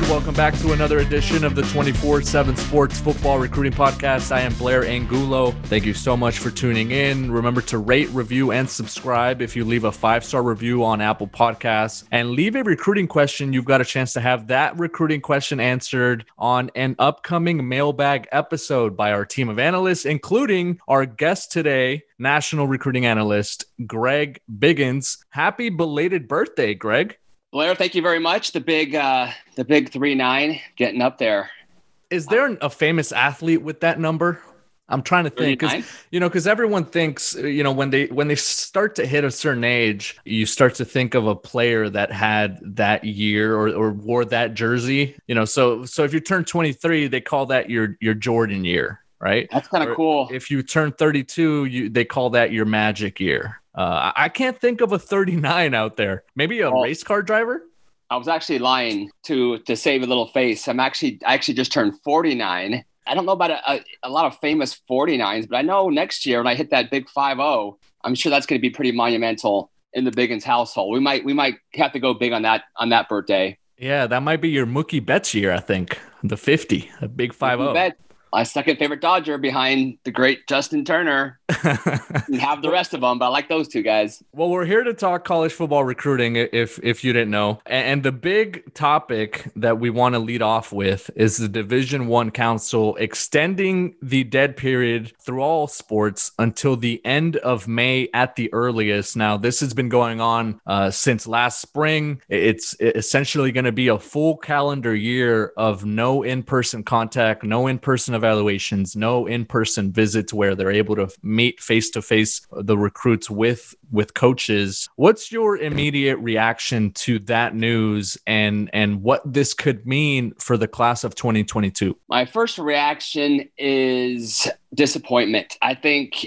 good? Welcome back to another edition of the 24 7 Sports Football Recruiting Podcast. I am Blair Angulo. Thank you so much for tuning in. Remember to rate, review, and subscribe if you leave a five star review on Apple Podcasts and leave a recruiting question. You've got a chance to have that recruiting question answered on an upcoming mailbag episode by our team of analysts, including our guest today, national recruiting analyst Greg Biggins. Happy belated birthday, Greg. Blair, thank you very much. The big, uh, the big three nine getting up there. Is there a famous athlete with that number? I'm trying to think because you know because everyone thinks you know when they when they start to hit a certain age, you start to think of a player that had that year or, or wore that jersey. You know, so so if you turn 23, they call that your your Jordan year, right? That's kind of cool. If you turn 32, you they call that your Magic year. Uh, I can't think of a 39 out there. Maybe a well, race car driver. I was actually lying to to save a little face. I'm actually I actually just turned 49. I don't know about a, a, a lot of famous 49s, but I know next year when I hit that big 5-0, I'm sure that's going to be pretty monumental in the Biggins household. We might we might have to go big on that on that birthday. Yeah, that might be your Mookie Betts year, I think. The 50, a big 5-0 my second favorite Dodger behind the great Justin Turner. and have the rest of them, but I like those two guys. Well, we're here to talk college football recruiting, if if you didn't know. And the big topic that we want to lead off with is the Division One Council extending the dead period through all sports until the end of May at the earliest. Now, this has been going on uh, since last spring. It's essentially going to be a full calendar year of no in-person contact, no in-person evaluations, no in-person visits where they're able to meet face to face the recruits with with coaches. What's your immediate reaction to that news and and what this could mean for the class of 2022? My first reaction is disappointment. I think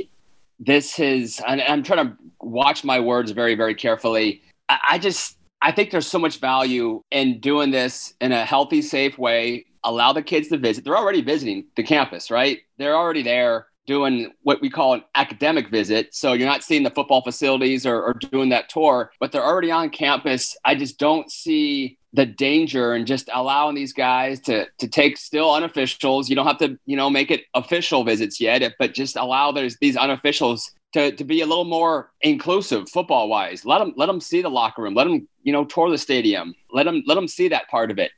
this is I'm trying to watch my words very very carefully. I, I just I think there's so much value in doing this in a healthy, safe way. Allow the kids to visit. They're already visiting the campus, right? They're already there doing what we call an academic visit. So you're not seeing the football facilities or, or, doing that tour, but they're already on campus. I just don't see the danger in just allowing these guys to to take still unofficials. You don't have to, you know, make it official visits yet, but just allow those these unofficials to, to be a little more inclusive football wise. Let them let them see the locker room. Let them, you know, tour the stadium. Let them let them see that part of it.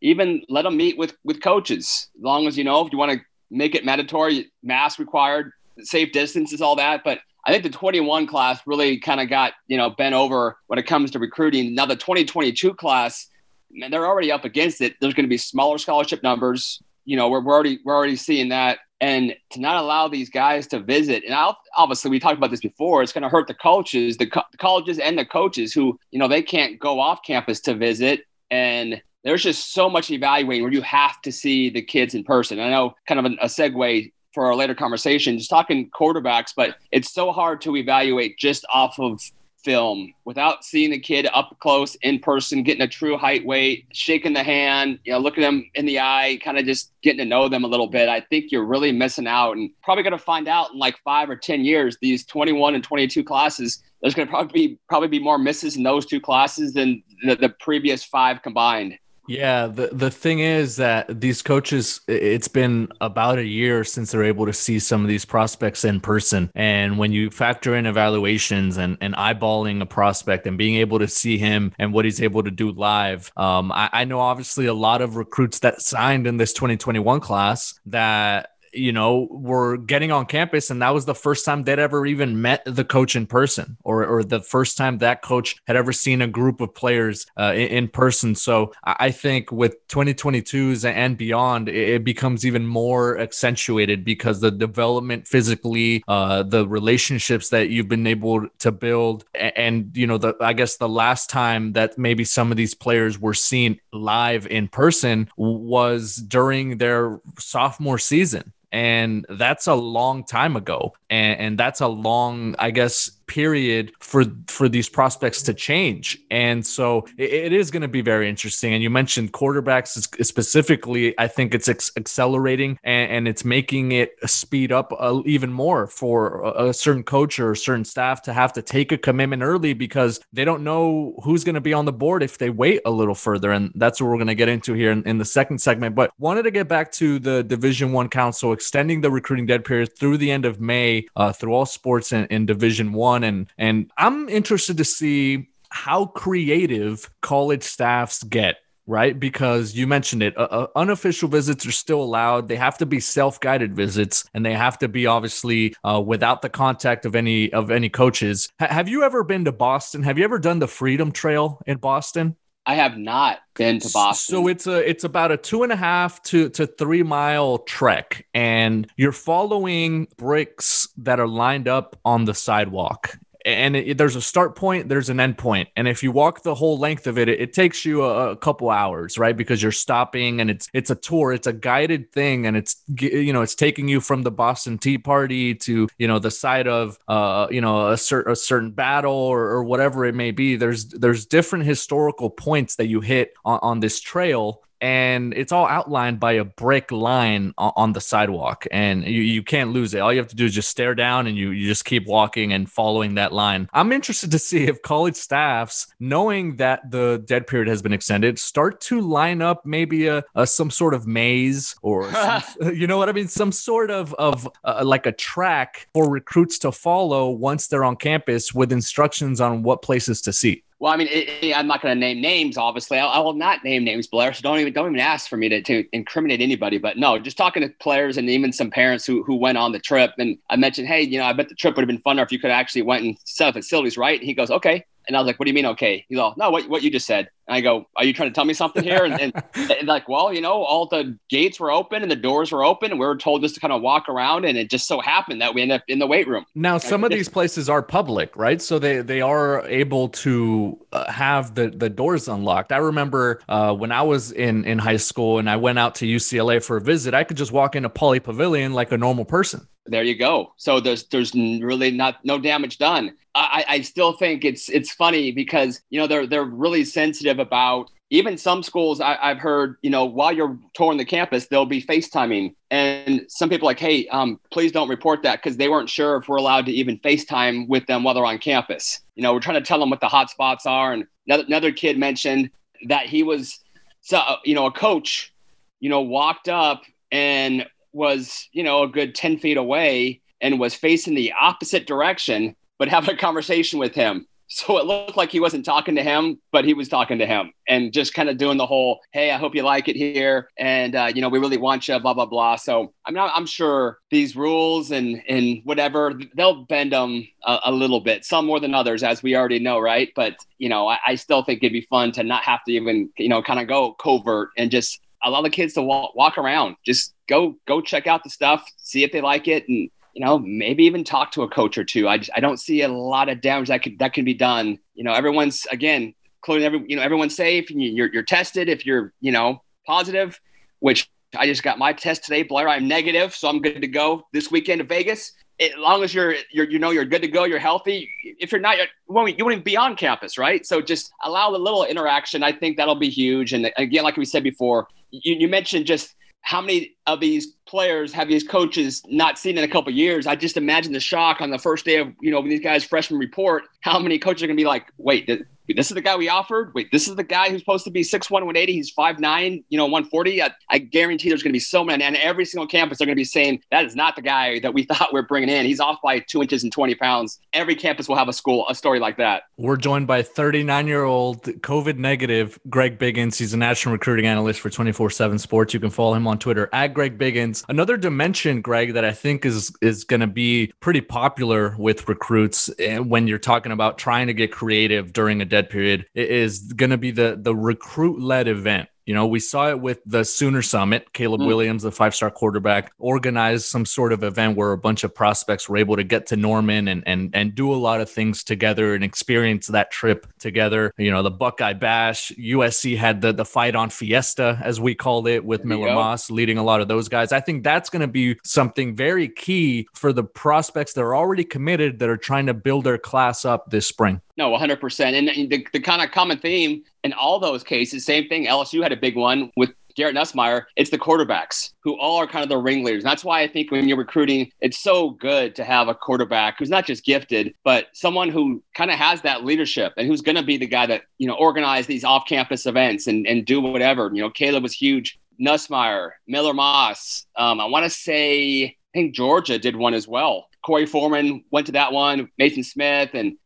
Even let them meet with with coaches. As long as you know if you want to make it mandatory, mask required, safe distances, all that. But I think the 21 class really kind of got, you know, bent over when it comes to recruiting. Now the 2022 class, man, they're already up against it. There's going to be smaller scholarship numbers. You know, we're, we're already we're already seeing that. And to not allow these guys to visit, and I'll, obviously we talked about this before, it's going to hurt the coaches, the, co- the colleges and the coaches who, you know, they can't go off campus to visit. And there's just so much evaluating where you have to see the kids in person. I know kind of a, a segue for our later conversation, just talking quarterbacks, but it's so hard to evaluate just off of film without seeing the kid up close in person, getting a true height, weight, shaking the hand, you know, looking them in the eye, kind of just getting to know them a little bit. I think you're really missing out and probably going to find out in like five or 10 years, these 21 and 22 classes, there's going to probably be, probably be more misses in those two classes than the, the previous five combined. Yeah, the the thing is that these coaches it's been about a year since they're able to see some of these prospects in person. And when you factor in evaluations and, and eyeballing a prospect and being able to see him and what he's able to do live, um, I, I know obviously a lot of recruits that signed in this 2021 class that you know, were getting on campus, and that was the first time they'd ever even met the coach in person, or or the first time that coach had ever seen a group of players uh, in, person. So I think with 2022s and beyond, it, becomes even more accentuated because the development physically, uh, the relationships that you've been able to build, and, and you know, the I guess the last time that maybe some of these players were seen live in person was during their sophomore season and that's a long time ago and, and that's a long i guess period for for these prospects to change. And so it, it is going to be very interesting. And you mentioned quarterbacks specifically i think it's ex- accelerating and, and, it's making it speed up uh, even more for a, a, certain coach or a certain staff to have to take a commitment early because they don't know who's going to be on the board if they wait a little further. And that's what we're going to get into here in, in the second segment. But wanted to get back to the division one council extending the recruiting dead period through the end of may uh, through all sports in, in division one on and and I'm interested to see how creative college staffs get right? Because you mentioned it, uh, uh, unofficial visits are still allowed. They have to be self-guided visits, and they have to be obviously uh, without the contact of any of any coaches. H- have you ever been to Boston? Have you ever done the Freedom Trail in Boston? I have not been to Boston. So it's a it's about a two and a half to to three mile trek, and you're following bricks that are lined up on the sidewalk and it, there's a start point, there's an end point, and if you walk the whole length of it, it, it takes you a, a, couple hours, right? Because you're stopping, and it's it's a tour, it's a guided thing, and it's you know it's taking you from the Boston Tea Party to you know the site of uh you know a certain a certain battle or, or whatever it may be. There's there's different historical points that you hit on, on this trail and it's all outlined by a brick line on the sidewalk and you, you can't lose it. All you have to do is just stare down and you, you just keep walking and following that line. I'm interested to see if college staffs knowing that the dead period has been extended start to line up maybe a, a some sort of maze or some, you know what i mean? Some sort of of uh, like a track for recruits to follow once they're on campus with instructions on what places to see well, I mean, it, it, I'm not going to name names. Obviously, I, I, will not name names, Blair. So don't even don't even ask for me to, to incriminate anybody. But no, just talking to players and even some parents who who went on the trip, and I mentioned, hey, you know, I bet the trip would have been funner if you could actually went and set up facilities, right? And he goes, okay. And I was like, what do you mean, okay? He's all, no, what, what you just said. And I go, are you trying to tell me something here? And, and, and, like, well, you know, all the gates were open and the doors were open. And we were told just to kind of walk around. And it just so happened that we ended up in the weight room. Now, some of these places are public, right? So they, they are able to uh, have the, the doors unlocked. I remember uh, when I was in, in high school and I went out to UCLA for a visit, I could just walk into Pauley Pavilion like a normal person. There you go. So there's there's really not no damage done. I, I still think it's it's funny because you know they're they're really sensitive about even some schools I, have heard you know while you're touring the campus they'll be FaceTiming and some people like hey um, please don't report that because they weren't sure if we're allowed to even FaceTime with them while they're on campus. You know we're trying to tell them what the hot spots are and another, another kid mentioned that he was so you know a coach you know walked up and was you know a good 10 feet away and was facing the opposite direction but having a conversation with him. So it looked like he wasn't talking to him, but he was talking to him and just kind of doing the whole, hey, I hope you like it here. And, uh, you know, we really want you, blah, blah, blah. So I'm not, I'm sure these rules and, and whatever, they'll bend them a, a little bit, some more than others, as we already know. Right. But, you know, I, I still think it'd be fun to not have to even, you know, kind of go covert and just allow the kids to walk, walk around, just go, go check out the stuff, see if they like it. And, you know, maybe even talk to a coach or two. I just, I don't see a lot of damage that could that can be done. You know, everyone's again, including every you know everyone's safe and you're you're tested if you're you know positive, which I just got my test today, Blair. I'm negative, so I'm good to go this weekend to Vegas. As long as you're, you're, you know, you're good to go, you're healthy. If you're not, you're, you wouldn't be on campus, right? So just allow the little interaction. I think that'll be huge. And again, like we said before, you, you mentioned just how many of these players have these coaches not seen in a couple years? I just imagine the shock on the first day of you know when these guys freshman report. How many coaches are going to be like, wait, this is the guy we offered. Wait, this is the guy who's supposed to be 6'1, 180. He's 5'9, you know, 140. I, I guarantee there's going to be so many. And every single campus, they're going to be saying, that is not the guy that we thought we are bringing in. He's off by two inches and 20 pounds. Every campus will have a school, a story like that. We're joined by 39 year old COVID negative Greg Biggins. He's a national recruiting analyst for 24 7 Sports. You can follow him on Twitter at Greg Biggins. Another dimension, Greg, that I think is, is going to be pretty popular with recruits eh, when you're talking about trying to get creative during a dead period is going to be the, the recruit led event. You know, we saw it with the Sooner Summit. Caleb mm. Williams, the five star quarterback, organized some sort of event where a bunch of prospects were able to get to Norman and and and do a lot of things together and experience that trip together. You know, the Buckeye Bash, USC had the the fight on Fiesta, as we called it, with there Miller Moss leading a lot of those guys. I think that's going to be something very key for the prospects that are already committed that are trying to build their class up this spring. No, 100%. And the, the kind of common theme in all those cases, same thing. LSU had a big one with Garrett Nussmeier, it's the quarterbacks who all are kind of the ringleaders. And that's why I think when you're recruiting, it's so good to have a quarterback who's not just gifted, but someone who kind of has that leadership and who's going to be the guy that, you know, organize these off campus events and, and do whatever. You know, Caleb was huge. Nussmeyer, Miller Moss. Um, I want to say, I think Georgia did one as well. Korey Foreman went to that one, Mason Smith, and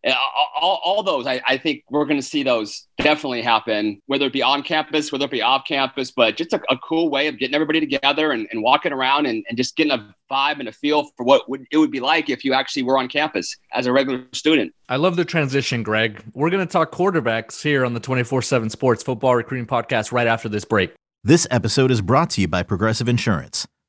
all, all those. I, I think we're going to see those definitely happen, whether it be on campus, whether it be off campus, but just a, a cool way of getting everybody together and, and walking around and, and just getting a vibe and a feel for what would, it would be like if you actually were on campus as a regular student. I love the transition, Greg. We're going to talk quarterbacks here on the 24 7 Sports Football Recruiting Podcast right after this break. This episode is brought to you by Progressive Insurance.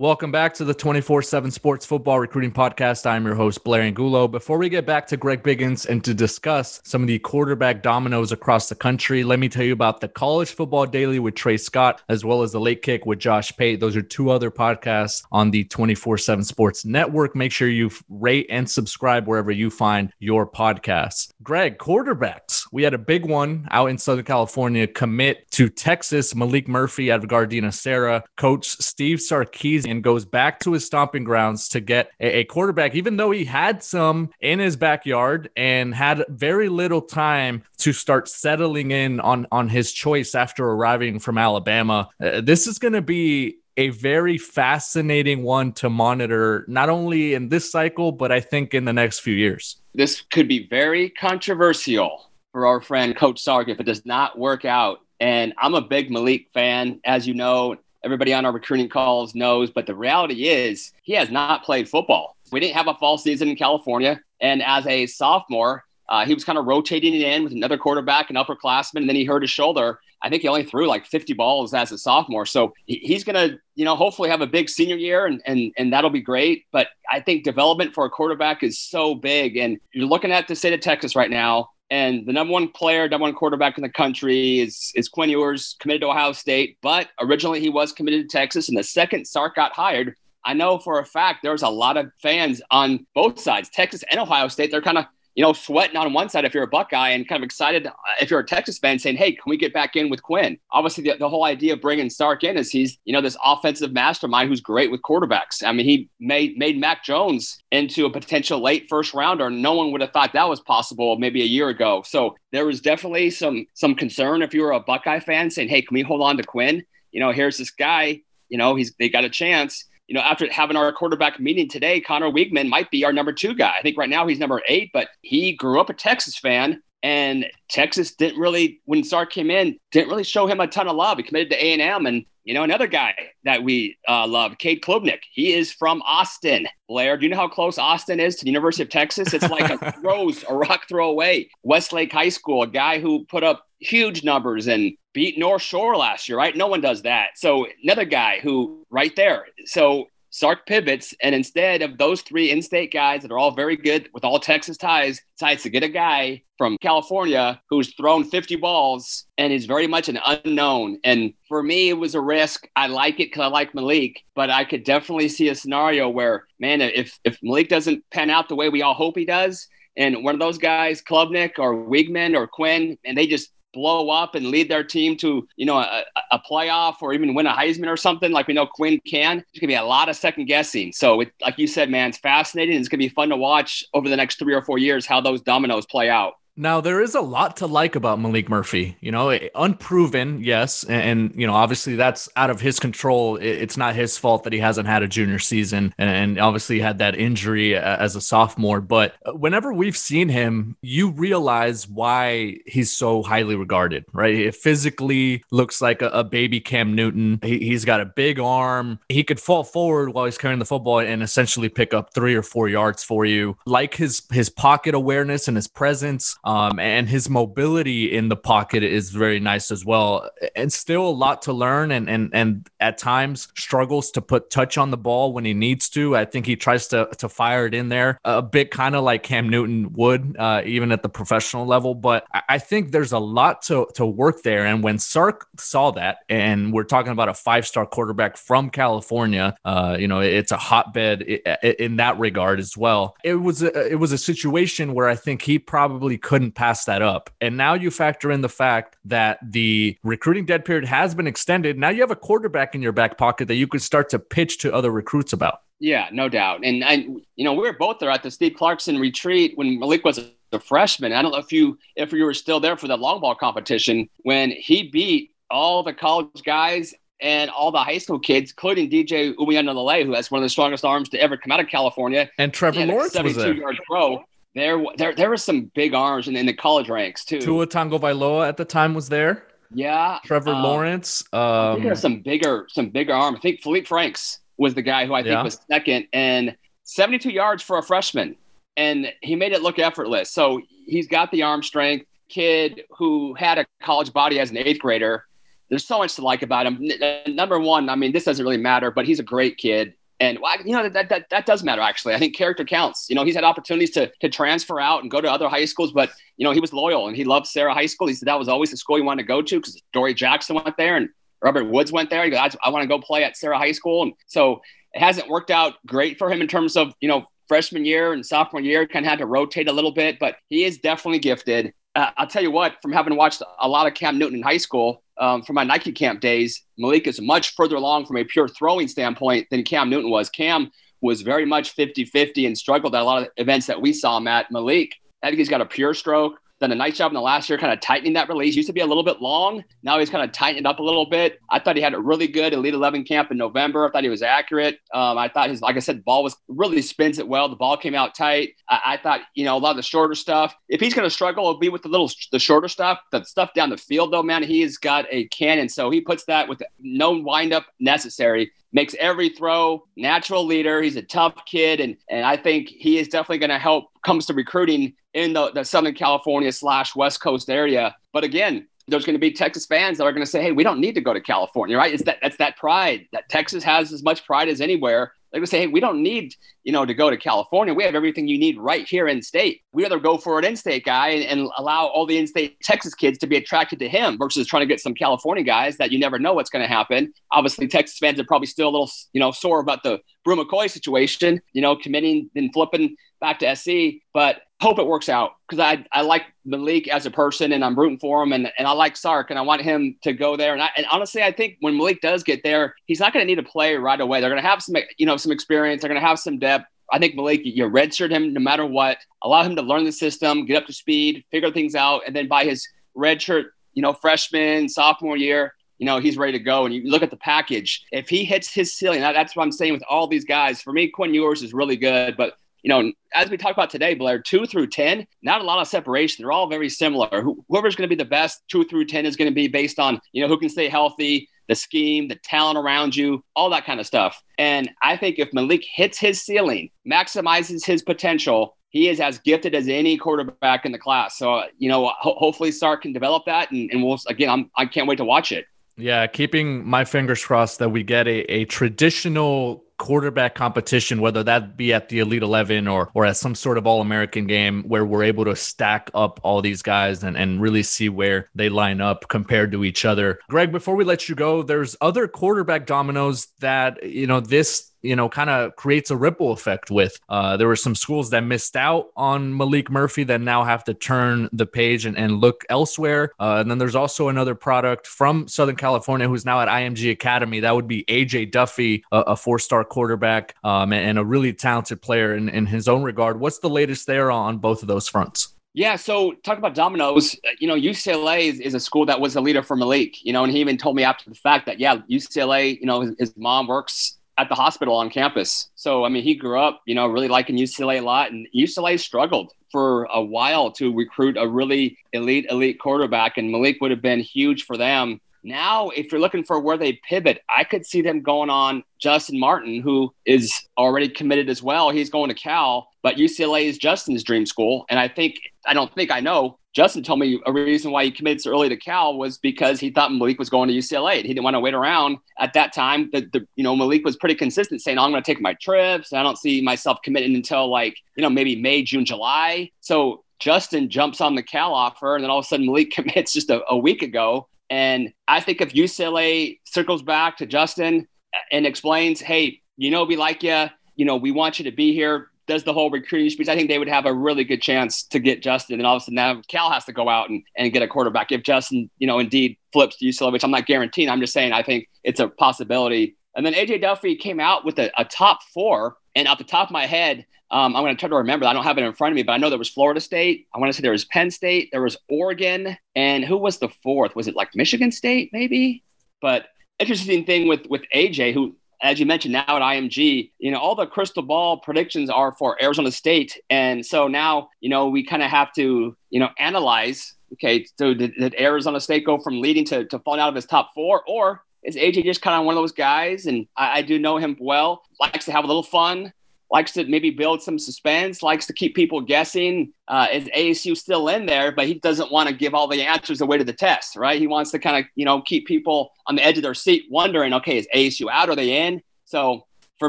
Welcome back to the 24 7 Sports Football Recruiting Podcast. I'm your host, Blair Angulo. Before we get back to Greg Biggins and to discuss some of the quarterback dominoes across the country, let me tell you about the College Football Daily with Trey Scott, as well as the Late Kick with Josh Pate. Those are two other podcasts on the 24 7 Sports Network. Make sure you rate and subscribe wherever you find your podcasts. Greg, quarterbacks. We had a big one out in Southern California commit to Texas, Maalik Murphy out of Gardena Serra. Coach Steve Sarkisian and goes back to his stomping grounds to get a, a quarterback, even though he had some in his backyard and had very little time to start settling in on on his choice after arriving from Alabama. Uh, this is going to be a very fascinating one to monitor, not only in this cycle, but I think in the next few years. This could be very controversial for our friend Coach Sark if it does not work out. And I'm a big Maalik fan, as you know everybody on our recruiting calls knows, but the reality is he has not played football. We didn't have a fall season in California. And as a sophomore, uh, he was kind of rotating it in with another quarterback, an upperclassman, and then he hurt his shoulder. I think he only threw like 50 balls as a sophomore. So he's going to, you know, hopefully have a big senior year and, and, and that'll be great. But I think development for a quarterback is so big. And you're looking at the state of Texas right now. And the number one player, number one quarterback in the country is, is Quinn Ewers, committed to Ohio State. But originally he was committed to Texas. And the second Sark got hired, I know for a fact there was a lot of fans on both sides, Texas and Ohio State. They're kind of you know, sweating on one side if you're a Buckeye and kind of excited if you're a Texas fan saying, hey, can we get back in with Quinn? Obviously, the, the whole idea of bringing Sark in is he's, you know, this offensive mastermind who's great with quarterbacks. I mean, he made, made Mac Jones into a potential late first rounder. No one would have thought that was possible maybe a year ago. So there was definitely some, some concern if you were a Buckeye fan saying, hey, can we hold on to Quinn? You know, here's this guy, you know, he's, they got a chance you know, after having our quarterback meeting today, Conner Weigman might be our number two guy. I think right now he's number eight, but he grew up a Texas fan. And Texas didn't really, when Sark came in, didn't really show him a ton of love. He committed to A and M, and you know another guy that we uh, love, Cade Klubnik. He is from Austin. Blair, do you know how close Austin is to the University of Texas? It's like a throws a rock throw away. Westlake High School, a guy who put up huge numbers and beat North Shore last year, right? No one does that. So another guy who right there. So Sark pivots, and instead of those three in-state guys that are all very good with all Texas ties, decides to get a guy from California who's thrown 50 balls and is very much an unknown. And for me, it was a risk. I like it because I like Maalik, but I could definitely see a scenario where, man, if if Maalik doesn't pan out the way we all hope he does, and one of those guys, Klubnik or Weigman or Quinn, and they just blow up and lead their team to, you know, a, a, playoff or even win a Heisman or something like we know Quinn can, going to be a lot of second guessing. So, it, like you said, man, it's fascinating. It's to be fun to watch over the next three or four years how those dominoes play out. Now there is a lot to like about Maalik Murphy. You know, eh, unproven, yes, and, and, you know obviously that's out of his control. it's not his fault that he hasn't had a junior season, and, and obviously had that injury uh, as a sophomore. But uh, whenever we've seen him, you realize why he's so highly regarded, right? It physically looks like a, a baby Cam Newton. He, has got a big arm. He could fall forward while he's carrying the football and essentially pick up three or four yards for you. Like his his pocket awareness and his presence. And his mobility in the pocket is very nice as well. And still a lot to learn, and and and at times struggles to put touch on the ball when he needs to. I think he tries to to fire it in there a bit, kind of like Cam Newton would, uh, even at the professional level. But I think there's a lot to to work there. And when Sark saw that, and we're talking about a five star quarterback from California, uh, you know, it's a hotbed in that regard as well. It was a, it was a situation where I think he probably could couldn't pass that up. And now you factor in the fact that the recruiting dead period has been extended. Now you have a quarterback in your back pocket that you could start to pitch to other recruits about. Yeah, no doubt. And and you know, we were both there at the Steve Clarkson retreat when Maalik was a freshman. I don't know if you if you were still there for the long ball competition when he beat all the college guys and all the high school kids, including DJ Uiagalelei, who has one of the strongest arms to ever come out of California. And Trevor Lawrence was there. Yard throw there there there were some big arms in, in the college ranks too. Tua Tagovailoa at the time was there. Yeah, Trevor um, Lawrence. Um, there's some bigger some bigger arms. I think Feleipe Franks was the guy who I think yeah. was second and 72 yards for a freshman, and he made it look effortless. So he's got the arm strength. Kid who had a college body as an eighth grader. There's so much to like about him. Number one, I mean, this doesn't really matter, but he's a great kid. And you know that, that that does matter actually. I think character counts. You know, he's had opportunities to to transfer out and go to other high schools, but you know he was loyal and he loved Serra High School. He said that was always the school he wanted to go to because Dory Jackson went there and Robert Woods went there. He goes, I, I want to go play at Serra High School, and so it hasn't worked out great for him in terms of you know freshman year and sophomore year. Kind of had to rotate a little bit, but he is definitely gifted. Uh, I'll tell you what, from having watched a lot of Cam Newton in high school, um, from my Nike camp days, Maalik is much further along from a pure throwing standpoint than Cam Newton was. Cam was very much 50 50 and struggled at a lot of events that we saw at. Maalik, I think he's got a pure stroke done a nice job in the last year, kind of tightening that release. Used to be a little bit long. Now he's kind of tightened up a little bit. I thought he had a really good Elite 11 camp in November. I thought he was accurate. Um, I thought his, like I said, ball was really spins it well. The ball came out tight. I, I thought, you know, a lot of the shorter stuff. If he's going to struggle, it'll be with the little, the shorter stuff. The stuff down the field, though, man, he has got a cannon. So he puts that with no windup necessary makes every throw natural leader he's a tough kid and and i think he is definitely going to help comes to recruiting in the, the Southern California slash West Coast area. But again, there's going to be Texas fans that are going to say, "Hey, we don't need to go to California, right?" It's that that's that pride that Texas has as much pride as anywhere. They're going to say, "Hey, we don't need you know to go to California. We have everything you need right here in state. We rather go for an in-state guy and, and allow all the in-state Texas kids to be attracted to him versus trying to get some California guys that you never know what's going to happen." Obviously, Texas fans are probably still a little you know sore about the Bru McCoy situation, you know, committing and flipping back to SC, but hope it works out because I, I like Maalik as a person and I'm rooting for him and, and I like Sark and I want him to go there. And, I, and honestly, I think when Maalik does get there, he's not going to need to play right away. They're going to have some, you know, some experience. They're going to have some depth. I think Maalik, you redshirt him no matter what, allow him to learn the system, get up to speed, figure things out. And then by his redshirt, you know, freshman, sophomore year, you know, he's ready to go. And you look at the package. If he hits his ceiling, that, that's what I'm saying with all these guys. For me, Quinn Ewers is really good, but you know, as we talked about today, Blair, two through 10, not a lot of separation. They're all very similar. Whoever's going to be the best two through 10 is going to be based on, you know, who can stay healthy, the scheme, the talent around you, all that kind of stuff. And I think if Maalik hits his ceiling, maximizes his potential, he is as gifted as any quarterback in the class. So, you know, ho- hopefully Sark can develop that. And, and we'll, again, I'm, I can't wait to watch it. Yeah, keeping my fingers crossed that we get a, a traditional quarterback competition, whether that be at the Elite 11 or, or at some sort of All American game where we're able to stack up all these guys and, and really see where they line up compared to each other. Greg, before we let you go, there's other quarterback dominoes that, you know, this you know, kind of creates a ripple effect with. Uh, there were some schools that missed out on Maalik Murphy that now have to turn the page and, and look elsewhere. Uh, and then there's also another product from Southern California who's now at IMG Academy. That would be AJ Duffy, a, a four star quarterback um, and, a really talented player in, in his own regard. What's the latest there on both of those fronts? Yeah, so talk about dominoes. You know, UCLA is, is, a school that was a leader for Maalik, You know, and he even told me after the fact that yeah, UCLA. You know, his, his mom works at the hospital on campus. So, I mean, he grew up, you know, really liking UCLA a lot, and UCLA struggled for a while to recruit a really elite, elite quarterback, and Maalik would have been huge for them. Now, if you're looking for where they pivot, I could see them going on Justin Martin, who is already committed as well. He's going to Cal, but UCLA is Justin's dream school. And I think, I don't think I know, Justin told me a reason why he committed so early to Cal was because he thought Maalik was going to UCLA. He didn't want to wait around. At that time, the, the you know Maalik was pretty consistent, saying, oh, "I'm going to take my trips. I don't see myself committing until like you know maybe May, June, July." So Justin jumps on the Cal offer, and then all of a sudden Maalik commits just a, a week ago. And I think if UCLA circles back to Justin and explains, "Hey, you know we like you. You know we want you to be here does the whole recruiting speech, I think they would have a really good chance to get Justin. And all of a sudden now Cal has to go out and, and get a quarterback. If Justin, you know, indeed flips to UCLA, which I'm not guaranteeing, I'm just saying I think it's a possibility. And then AJ Duffy came out with a, a top four. And off the top of my head, um, I'm going to try to remember. I don't have it in front of me, but I know there was Florida State. I want to say there was Penn State, there was Oregon, and who was the fourth? Was it like Michigan State, maybe? But interesting thing with with AJ, who as you mentioned now at IMG, you know, all the crystal ball predictions are for Arizona State. And so now, you know, we kind of have to, you know, analyze, okay, so did, did, Arizona State go from leading to, to falling out of his top four? Or is AJ just kind of one of those guys? And I, I do know him well, likes to have a little fun, likes to maybe build some suspense, likes to keep people guessing. Uh, is ASU still in there? But he doesn't want to give all the answers away to the test, right? He wants to kind of, you know, keep people on the edge of their seat wondering, okay, is ASU out? Are they in? So for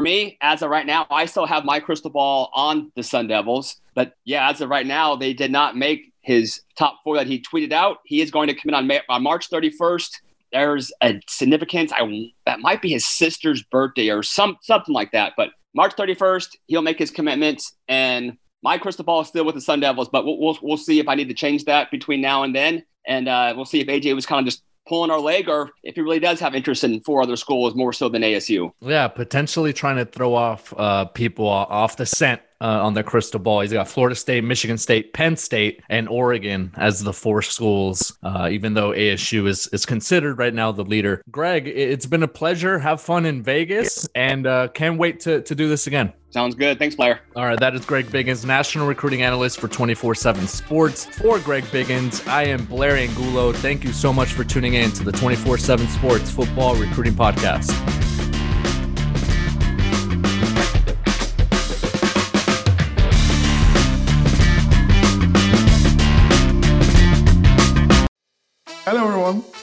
me, as of right now, I still have my crystal ball on the Sun Devils. But yeah, as of right now, they did not make his top four that he tweeted out. He is going to commit on, May, on March 31st. There's a significance. I that might be his sister's birthday or some something like that. But March 31st, he'll make his commitments. And my crystal ball is still with the Sun Devils, but we'll, we'll, we'll see if I need to change that between now and then. And uh, we'll see if AJ was kind of just pulling our leg or if he really does have interest in four other schools more so than ASU. Yeah, potentially trying to throw off uh, people off the scent uh, on their crystal ball. He's got Florida State, Michigan State, Penn State, and Oregon as the four schools. Uh, even though ASU is is considered right now the leader. Greg, it's been a pleasure. Have fun in Vegas, and uh, can't wait to to do this again. Sounds good. Thanks, Blair. All right, that is Greg Biggins, national recruiting analyst for 24 7 Sports. For Greg Biggins, I am Blair Angulo. Thank you so much for tuning in to the 24 7 Sports Football Recruiting Podcast.